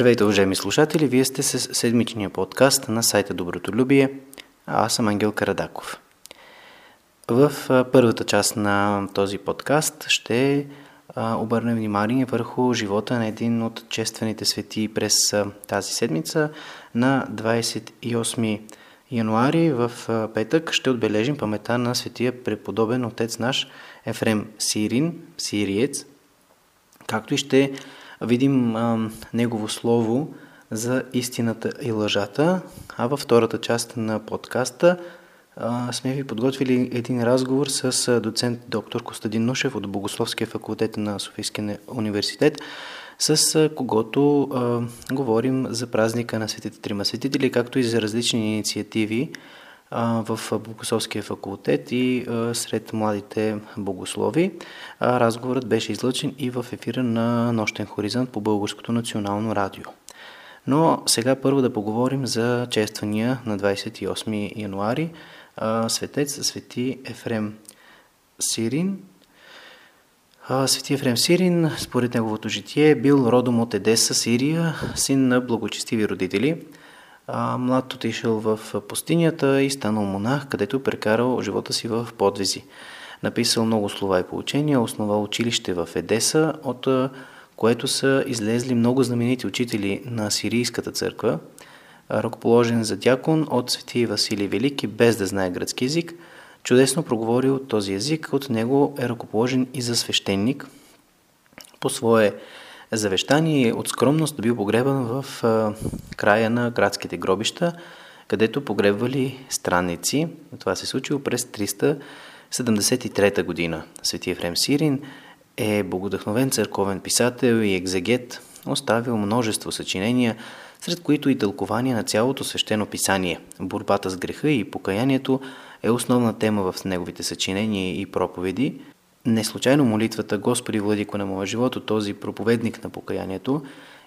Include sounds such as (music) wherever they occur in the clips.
Здравейте, уважаеми слушатели! Вие сте с седмичния подкаст на сайта Доброто Любие, аз съм Ангел Карадаков. В първата част на този подкаст ще обърнем внимание върху живота на един от честваните свети през тази седмица. На 28 януари в петък ще отбележим памета на светия преподобен отец наш Ефрем Сирин, сириец, както и ще видим а, негово слово за истината и лъжата, а във втората част на подкаста а, сме ви подготвили един разговор с доцент доктор Костадин Нушев от Богословския факултет на Софийския университет, с когото а, говорим за празника на светите трима светители, както и за различни инициативи, в Богословския факултет и сред младите богослови. Разговорът беше излъчен и в ефира на Нощен хоризонт по Българското национално радио. Но сега първо да поговорим за чествания на 28 януари. Светец Свети Ефрем Сирин. Свети Ефрем Сирин, според неговото житие, е бил родом от Едеса, Сирия, син на благочестиви родители – а, млад отишъл в пустинята и станал монах, където прекарал живота си в подвизи. Написал много слова и поучения, основал училище в Едеса, от което са излезли много знаменити учители на Сирийската църква, ръкоположен за дякон от свети Василий Велики, без да знае гръцки язик, чудесно проговорил този език, от него е ръкоположен и за свещеник. По свое завещание от скромност бил погребан в края на градските гробища, където погребвали странници. Това се случило през 373 година. Свети Ефрем Сирин е богодъхновен църковен писател и екзегет, оставил множество съчинения, сред които и тълкования на цялото свещено писание. Борбата с греха и покаянието е основна тема в неговите съчинения и проповеди. Не случайно молитвата Господи Владико на моя живот, този проповедник на покаянието,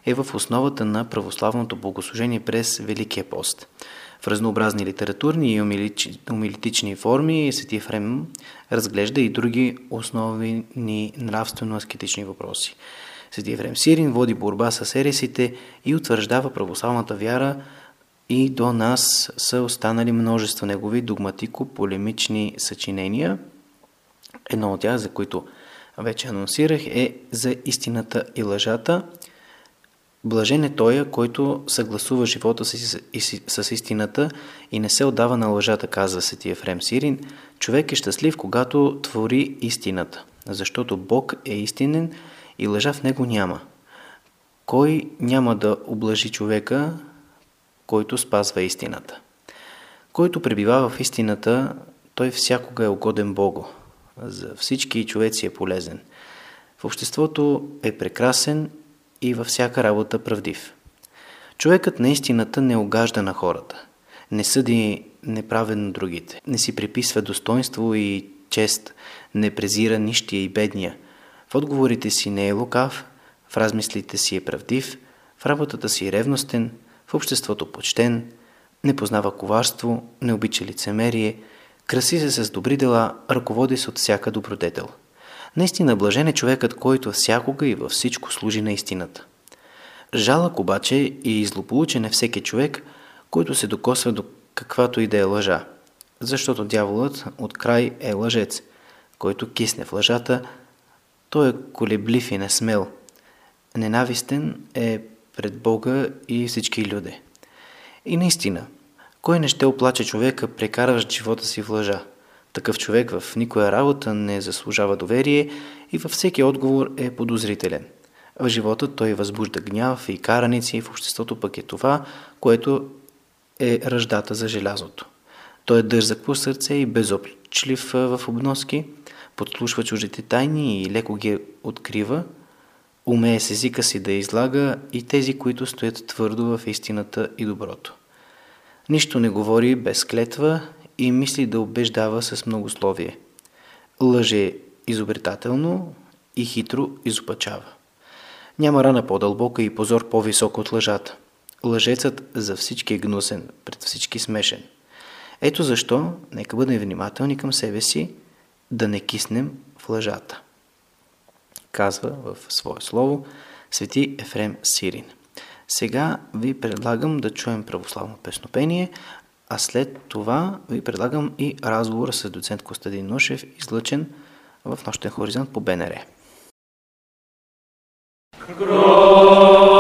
е в основата на православното богослужение през Великия пост. В разнообразни литературни и умилитични форми Свети Ефрем разглежда и други основни нравствено-аскетични въпроси. Свети Ефрем Сирин води борба с ересите и утвърждава православната вяра и до нас са останали множество негови догматико-полемични съчинения – Едно от тях, за които вече анонсирах, е за истината и лъжата. Блажен е той, който съгласува живота си с истината и не се отдава на лъжата, казва Свети Ефрем Сирин. Човек е щастлив, когато твори истината, защото Бог е истинен и лъжа в него няма. Кой няма да облажи човека, който спазва истината? Който пребива в истината, той всякога е угоден Богу за всички човеци е полезен. В обществото е прекрасен и във всяка работа правдив. Човекът на истината не огажда на хората, не съди неправен на другите, не си приписва достоинство и чест, не презира нищия и бедния. В отговорите си не е лукав, в размислите си е правдив, в работата си е ревностен, в обществото почтен, не познава коварство, не обича лицемерие, Краси се с добри дела, ръководи се от всяка добродетел. Наистина блажен е човекът, който всякога и във всичко служи на истината. Жалък обаче и злополучен е всеки човек, който се докосва до каквато и да е лъжа. Защото дяволът от край е лъжец, който кисне в лъжата, той е колеблив и несмел. Ненавистен е пред Бога и всички люди. И наистина, кой не ще оплаче човека, прекарващ живота си в лъжа? Такъв човек в никоя работа не заслужава доверие и във всеки отговор е подозрителен. В живота той възбужда гняв и караници, в обществото пък е това, което е ръждата за желязото. Той е дързък по сърце и безоплчлив в обноски, подслушва чуждите тайни и леко ги открива, умее с езика си да излага и тези, които стоят твърдо в истината и доброто. Нищо не говори без клетва и мисли да убеждава с многословие. Лъже изобретателно и хитро изопачава. Няма рана по-дълбока и позор по-висок от лъжата. Лъжецът за всички е гнусен, пред всички смешен. Ето защо нека бъдем внимателни към себе си, да не киснем в лъжата. Казва в свое слово свети Ефрем Сирин. Сега ви предлагам да чуем православно песнопение, а след това ви предлагам и разговора с доцент Костадин Нушев, излъчен в нощен хоризонт по БНР. Здравейте,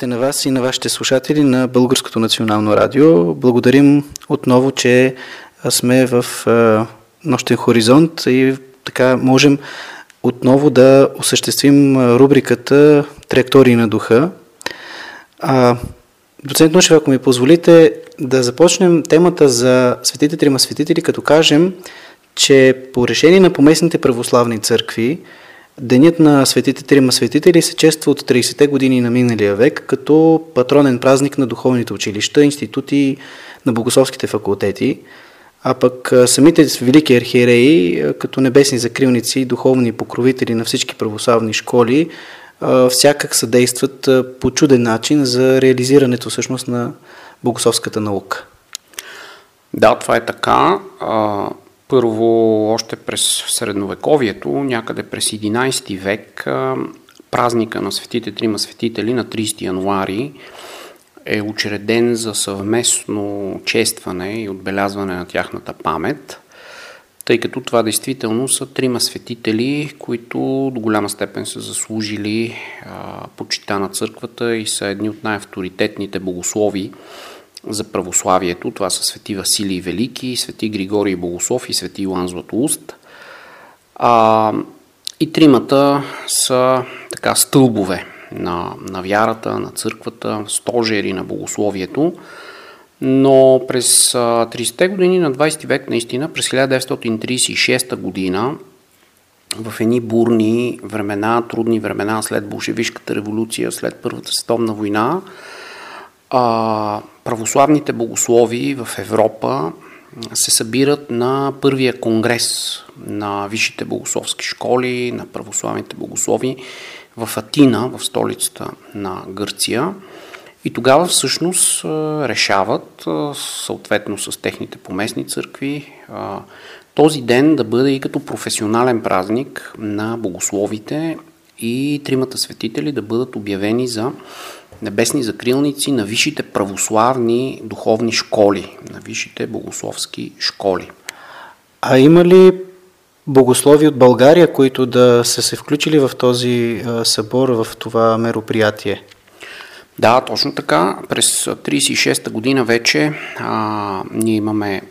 здравейте на вас и на вашите слушатели на Българското национално радио. Благодарим отново, че сме в нощен хоризонт и така можем отново да осъществим рубриката Траектории на духа. А, доцент Нушев, ако ми позволите да започнем темата за светите трима светители, като кажем, че по решение на поместните православни църкви, Денят на светите трима светители се чества от 30-те години на миналия век като патронен празник на духовните училища, институти на богословските факултети, а пък самите велики архиереи, като небесни закрилници и духовни покровители на всички православни школи, всякак съдействат по чуден начин за реализирането всъщност на богословската наука. Да, това е така. Първо, още през средновековието, някъде през 11 век, празника на светите трима светители на 30 януари е учреден за съвместно честване и отбелязване на тяхната памет, тъй като това действително са трима светители, които до голяма степен са заслужили а, почита на църквата и са едни от най-авторитетните богослови за православието. Това са свети Василий Велики, свети Григорий Богослов и свети Йоан Златоуст. А, и тримата са така стълбове на, на вярата, на църквата, стожери на богословието. Но през 30-те години на 20 век, наистина, през 1936 година, в едни бурни времена, трудни времена след Болшевишката революция, след Първата световна война, а, православните богослови в Европа се събират на първия конгрес на висшите богословски школи, на православните богослови в Атина, в столицата на Гърция. И тогава всъщност решават, съответно с техните поместни църкви, този ден да бъде и като професионален празник на богословите и тримата светители да бъдат обявени за небесни закрилници на висшите православни духовни школи, на висшите богословски школи. А има ли богослови от България, които да са се включили в този събор, в това мероприятие? Да, точно така. През 36-та година вече а, ние имаме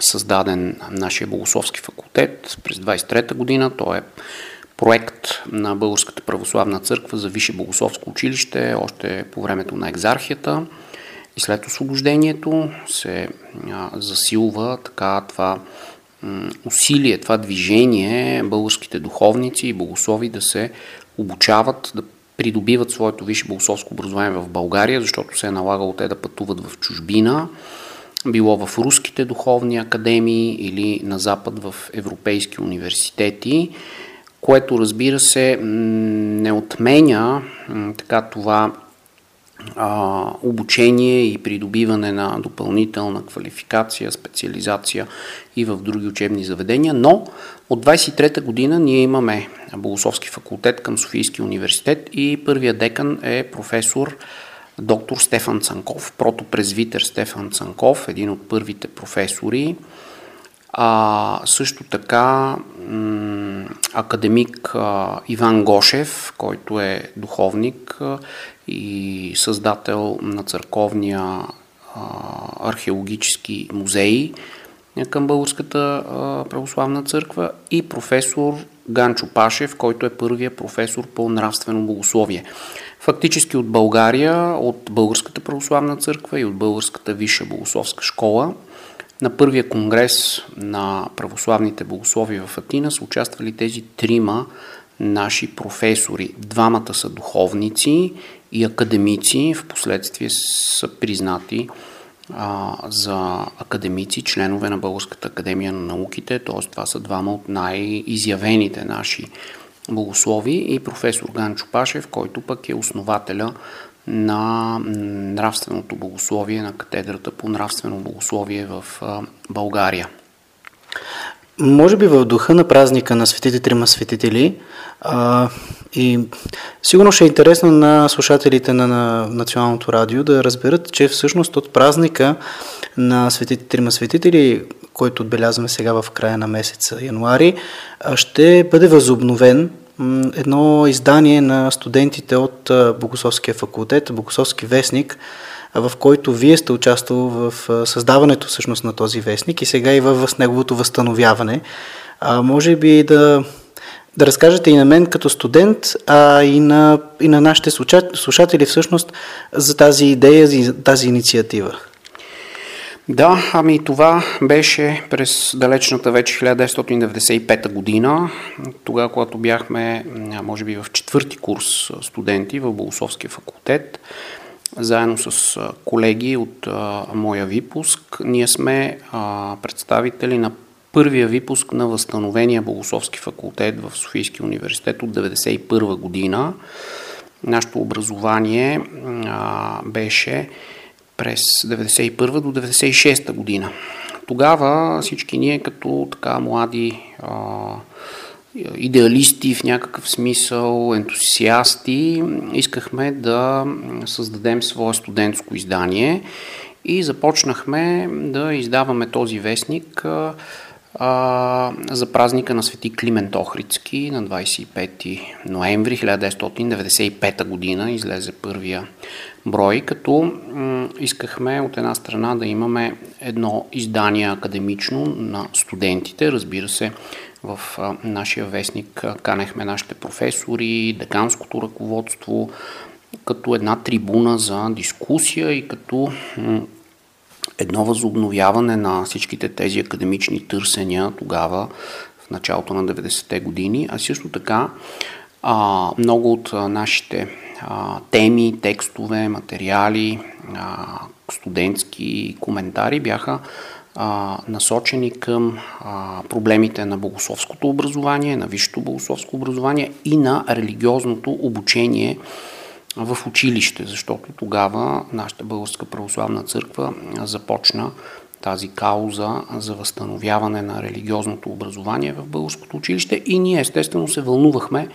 създаден нашия богословски факултет през 23-та година. Той е проект на Българската православна църква за Висше богословско училище, още по времето на екзархията. И след освобождението се засилва така това усилие, това движение българските духовници и богослови да се обучават, да придобиват своето висше богословско образование в България, защото се е налагало те да пътуват в чужбина, било в руските духовни академии или на Запад в европейски университети, което разбира се не отменя така това а, обучение и придобиване на допълнителна квалификация, специализация и в други учебни заведения, но от 23-та година ние имаме Богословски факултет към Софийски университет и първия декан е професор доктор Стефан Цанков, протопрезвитер Стефан Цанков, един от първите професори. А, също така м- академик а, Иван Гошев, който е духовник а, и създател на църковния а, археологически музей към Българската а, православна църква и професор Ганчо Пашев, който е първия професор по нравствено богословие. Фактически от България, от Българската православна църква и от Българската висша богословска школа на първия конгрес на православните богослови в Атина са участвали тези трима наши професори. Двамата са духовници и академици, в последствие са признати а, за академици, членове на Българската академия на науките, т.е. това са двама от най-изявените наши богослови и професор Ганчо Пашев, който пък е основателя на нравственото богословие, на катедрата по нравствено богословие в България. Може би в духа на празника на светите трима светители а, и сигурно ще е интересно на слушателите на, на Националното радио да разберат, че всъщност от празника на светите трима светители, който отбелязваме сега в края на месеца януари, ще бъде възобновен едно издание на студентите от Богословския факултет, Богословски вестник, в който вие сте участвал в създаването всъщност на този вестник и сега и в неговото възстановяване. А, може би да, да разкажете и на мен като студент, а и на, и на нашите слушатели всъщност за тази идея, за тази инициатива. Да, ами това беше през далечната вече 1995 година, тогава, когато бяхме, може би, в четвърти курс студенти в Богословския факултет, заедно с колеги от а, моя випуск. Ние сме а, представители на първия випуск на възстановения Богословски факултет в Софийския университет от 1991 година. Нашето образование а, беше през 1991 до 1996 година. Тогава всички ние като така млади а, идеалисти в някакъв смисъл, ентусиасти, искахме да създадем свое студентско издание и започнахме да издаваме този вестник а, за празника на свети Климент Охридски на 25 ноември 1995 година излезе първия брой, като искахме от една страна да имаме едно издание академично на студентите, разбира се, в нашия вестник канехме нашите професори, деканското ръководство, като една трибуна за дискусия и като едно възобновяване на всичките тези академични търсения тогава, в началото на 90-те години, а също така а, много от нашите а, теми, текстове, материали, а, студентски коментари бяха а, насочени към а, проблемите на богословското образование, на висшето богословско образование и на религиозното обучение в училище, защото тогава нашата Българска православна църква започна тази кауза за възстановяване на религиозното образование в българското училище и ние естествено се вълнувахме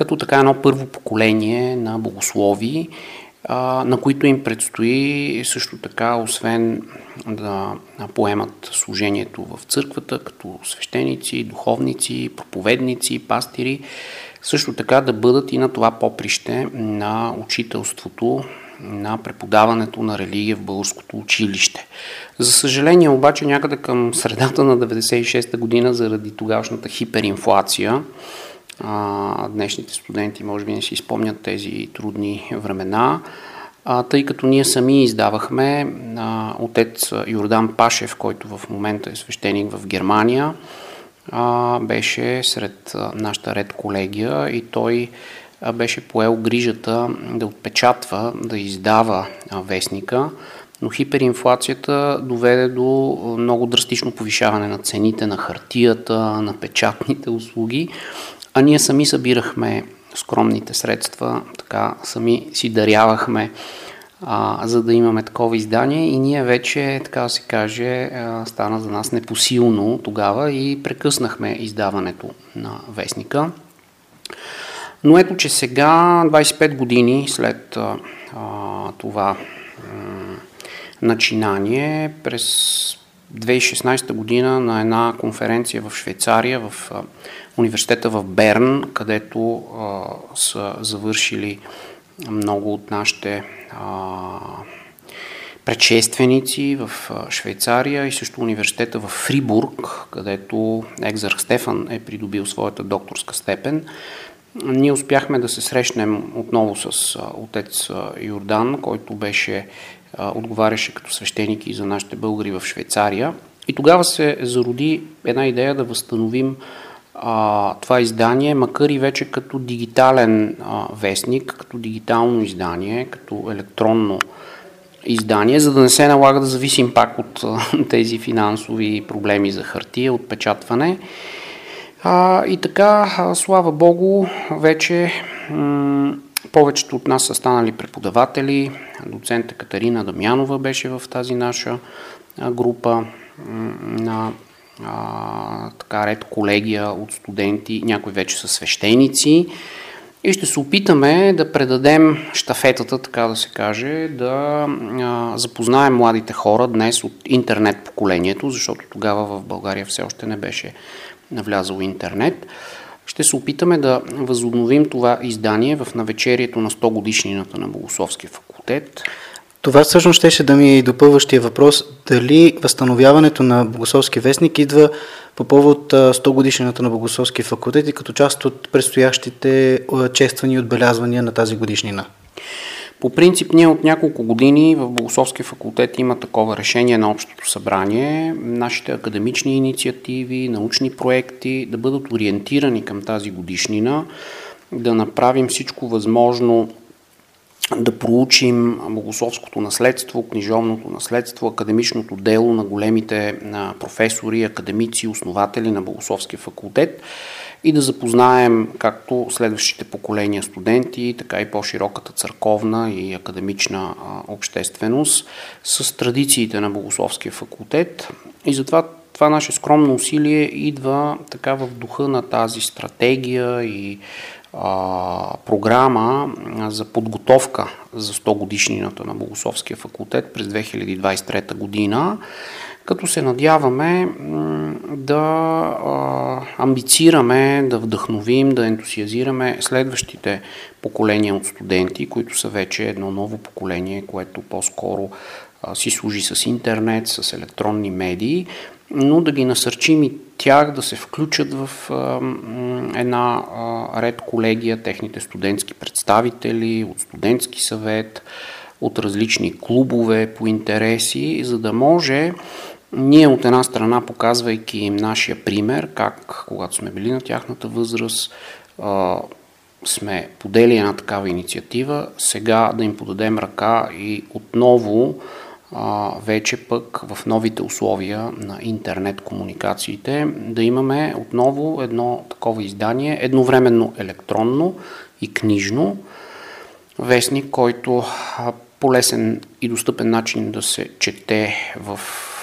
като така едно първо поколение на богослови, на които им предстои също така, освен да поемат служението в църквата, като свещеници, духовници, проповедници, пастири, също така да бъдат и на това поприще на учителството на преподаването на религия в българското училище. За съжаление обаче някъде към средата на 96-та година заради тогавашната хиперинфлация, а, днешните студенти може би не си спомнят тези трудни времена, а, тъй като ние сами издавахме а, отец Йордан Пашев, който в момента е свещеник в Германия, а, беше сред нашата ред колегия и той а, беше поел грижата да отпечатва, да издава а, вестника, но хиперинфлацията доведе до много драстично повишаване на цените на хартията, на печатните услуги, а ние сами събирахме скромните средства, така сами си дарявахме, а, за да имаме такова издание и ние вече, така да се каже, а, стана за нас непосилно тогава и прекъснахме издаването на вестника. Но ето, че сега, 25 години след а, това м- начинание, през 2016 година на една конференция в Швейцария, в а, университета в Берн, където а, са завършили много от нашите а, предшественици в Швейцария и също университета в Фрибург, където Екзарх Стефан е придобил своята докторска степен. Ние успяхме да се срещнем отново с отец Йордан, който беше, отговаряше като свещеник и за нашите българи в Швейцария. И тогава се зароди една идея да възстановим а, това издание, макар и вече като дигитален а, вестник, като дигитално издание, като електронно издание, за да не се налага да зависим пак от а, (laughs) тези финансови проблеми за хартия, отпечатване. А, и така, а, слава Богу, вече м- повечето от нас са станали преподаватели. Доцента Катерина Дамянова беше в тази наша група на а, така ред колегия от студенти, някои вече са свещеници. И ще се опитаме да предадем штафетата, така да се каже, да а, запознаем младите хора днес от интернет поколението, защото тогава в България все още не беше навлязал интернет. Ще се опитаме да възобновим това издание в навечерието на 100 годишнината на Богословския факултет. Това всъщност щеше да ми е и допълващия въпрос. Дали възстановяването на Богословски вестник идва по повод 100 годишнината на Богословски факултет и като част от предстоящите чествани отбелязвания на тази годишнина? По принцип, ние от няколко години в Богословския факултет има такова решение на Общото събрание. Нашите академични инициативи, научни проекти да бъдат ориентирани към тази годишнина, да направим всичко възможно да проучим богословското наследство, книжовното наследство, академичното дело на големите професори, академици, основатели на Богословския факултет и да запознаем както следващите поколения студенти, така и по-широката църковна и академична общественост с традициите на Богословския факултет. И затова това наше скромно усилие идва така в духа на тази стратегия и програма за подготовка за 100 годишнината на Богословския факултет през 2023 година, като се надяваме да амбицираме, да вдъхновим, да ентусиазираме следващите поколения от студенти, които са вече едно ново поколение, което по-скоро си служи с интернет, с електронни медии, но да ги насърчим и тях да се включат в една ред колегия, техните студентски представители, от студентски съвет, от различни клубове по интереси, за да може ние от една страна, показвайки им нашия пример, как когато сме били на тяхната възраст, сме подели една такава инициатива, сега да им подадем ръка и отново а, вече пък в новите условия на интернет комуникациите да имаме отново едно такова издание, едновременно електронно и книжно, вестник, който по лесен и достъпен начин да се чете в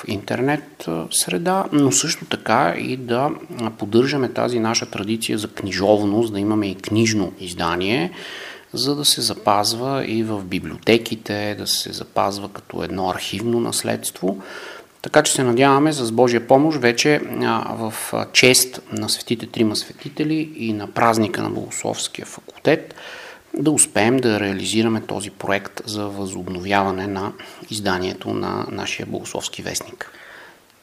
интернет среда, но също така и да поддържаме тази наша традиция за книжовност, да имаме и книжно издание, за да се запазва и в библиотеките, да се запазва като едно архивно наследство. Така че се надяваме с Божия помощ вече в чест на светите трима светители и на празника на Богословския факултет да успеем да реализираме този проект за възобновяване на изданието на нашия Богословски вестник.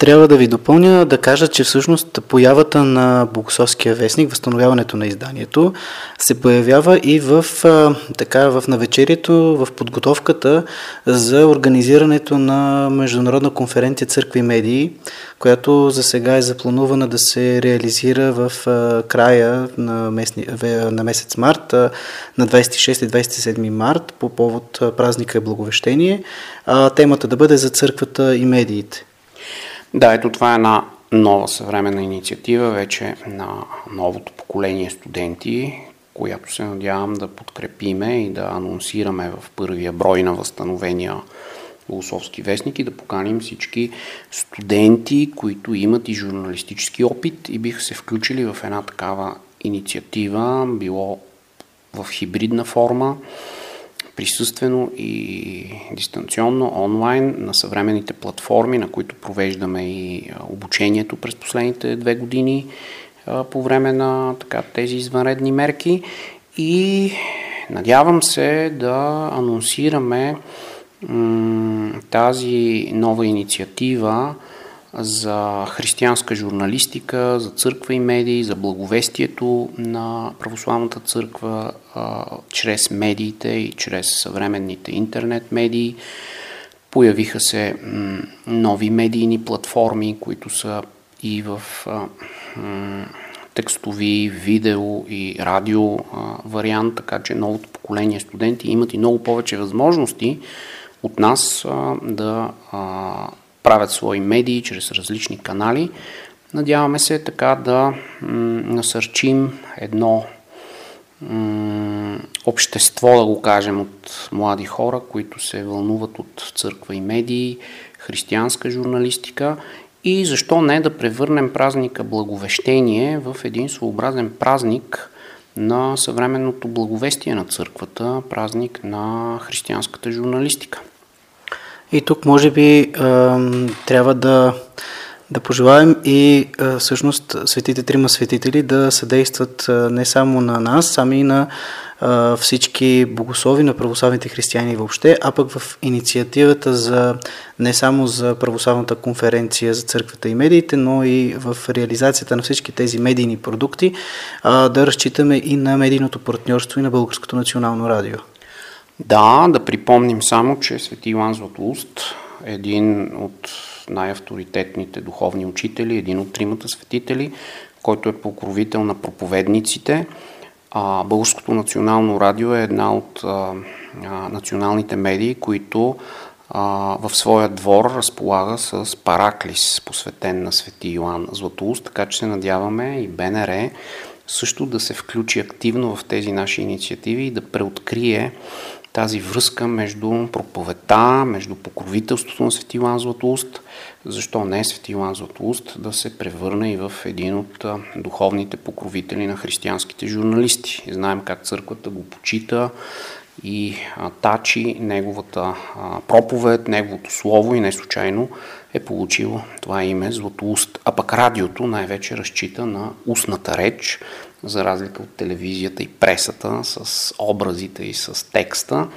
Трябва да ви допълня да кажа, че всъщност появата на Богословския вестник, възстановяването на изданието, се появява и в, така, в навечерието, в подготовката за организирането на Международна конференция Църкви и медии, която за сега е запланувана да се реализира в края на, местни, на месец март, на 26 и 27 март, по повод празника Благовещение. Темата да бъде за църквата и медиите. Да, ето това е една нова съвременна инициатива вече на новото поколение студенти, която се надявам да подкрепиме и да анонсираме в първия брой на възстановения Богословски вестник и да поканим всички студенти, които имат и журналистически опит и биха се включили в една такава инициатива, било в хибридна форма, присъствено и дистанционно, онлайн, на съвременните платформи, на които провеждаме и обучението през последните две години по време на така, тези извънредни мерки. И надявам се да анонсираме м- тази нова инициатива за християнска журналистика, за църква и медии, за благовестието на православната църква чрез медиите и чрез съвременните интернет медии. Появиха се нови медийни платформи, които са и в текстови, видео и радио вариант, така че новото поколение студенти имат и много повече възможности от нас да правят свои медии чрез различни канали. Надяваме се така да насърчим едно общество, да го кажем, от млади хора, които се вълнуват от църква и медии, християнска журналистика и защо не да превърнем празника Благовещение в един своеобразен празник на съвременното благовестие на църквата, празник на християнската журналистика. И тук може би трябва да, да пожелаем и всъщност светите трима светители да съдействат не само на нас, ами и на всички богослови на православните християни въобще, а пък в инициативата за не само за православната конференция за църквата и медиите, но и в реализацията на всички тези медийни продукти да разчитаме и на медийното партньорство и на Българското национално радио. Да, да припомним само, че Свети Иван Златоуст е един от най-авторитетните духовни учители, един от тримата светители, който е покровител на проповедниците. Българското национално радио е една от националните медии, които а, в своя двор разполага с параклис, посветен на Свети Йоан Златоуст, така че се надяваме и БНР също да се включи активно в тези наши инициативи и да преоткрие тази връзка между проповета, между покровителството на Свети Иван Златоуст, защо не Свети Иван Златоуст да се превърне и в един от духовните покровители на християнските журналисти. Знаем как църквата го почита и тачи неговата проповед, неговото слово и не случайно е получило това име Златоуст. А пък радиото най-вече разчита на устната реч, за разлика от телевизията и пресата с образите и с текста.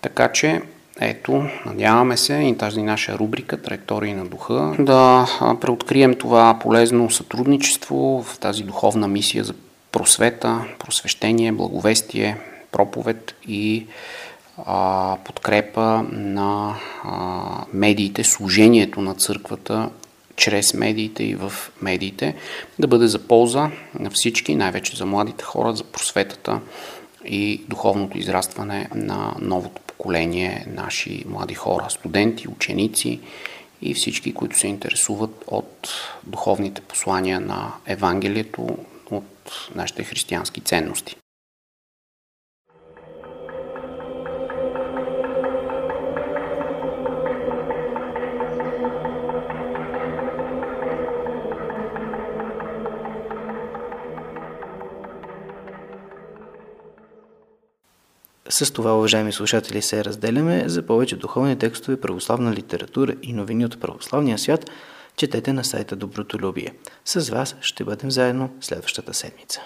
Така че ето, надяваме се и тази наша рубрика Траектории на духа да преоткрием това полезно сътрудничество в тази духовна мисия за просвета, просвещение, благовестие, проповед и а, подкрепа на а, медиите, служението на църквата чрез медиите и в медиите, да бъде за полза на всички, най-вече за младите хора, за просветата и духовното израстване на новото поколение наши млади хора, студенти, ученици и всички, които се интересуват от духовните послания на Евангелието, от нашите християнски ценности. С това, уважаеми слушатели, се разделяме. За повече духовни текстове, православна литература и новини от православния свят, четете на сайта Добротолюбие. С вас ще бъдем заедно следващата седмица.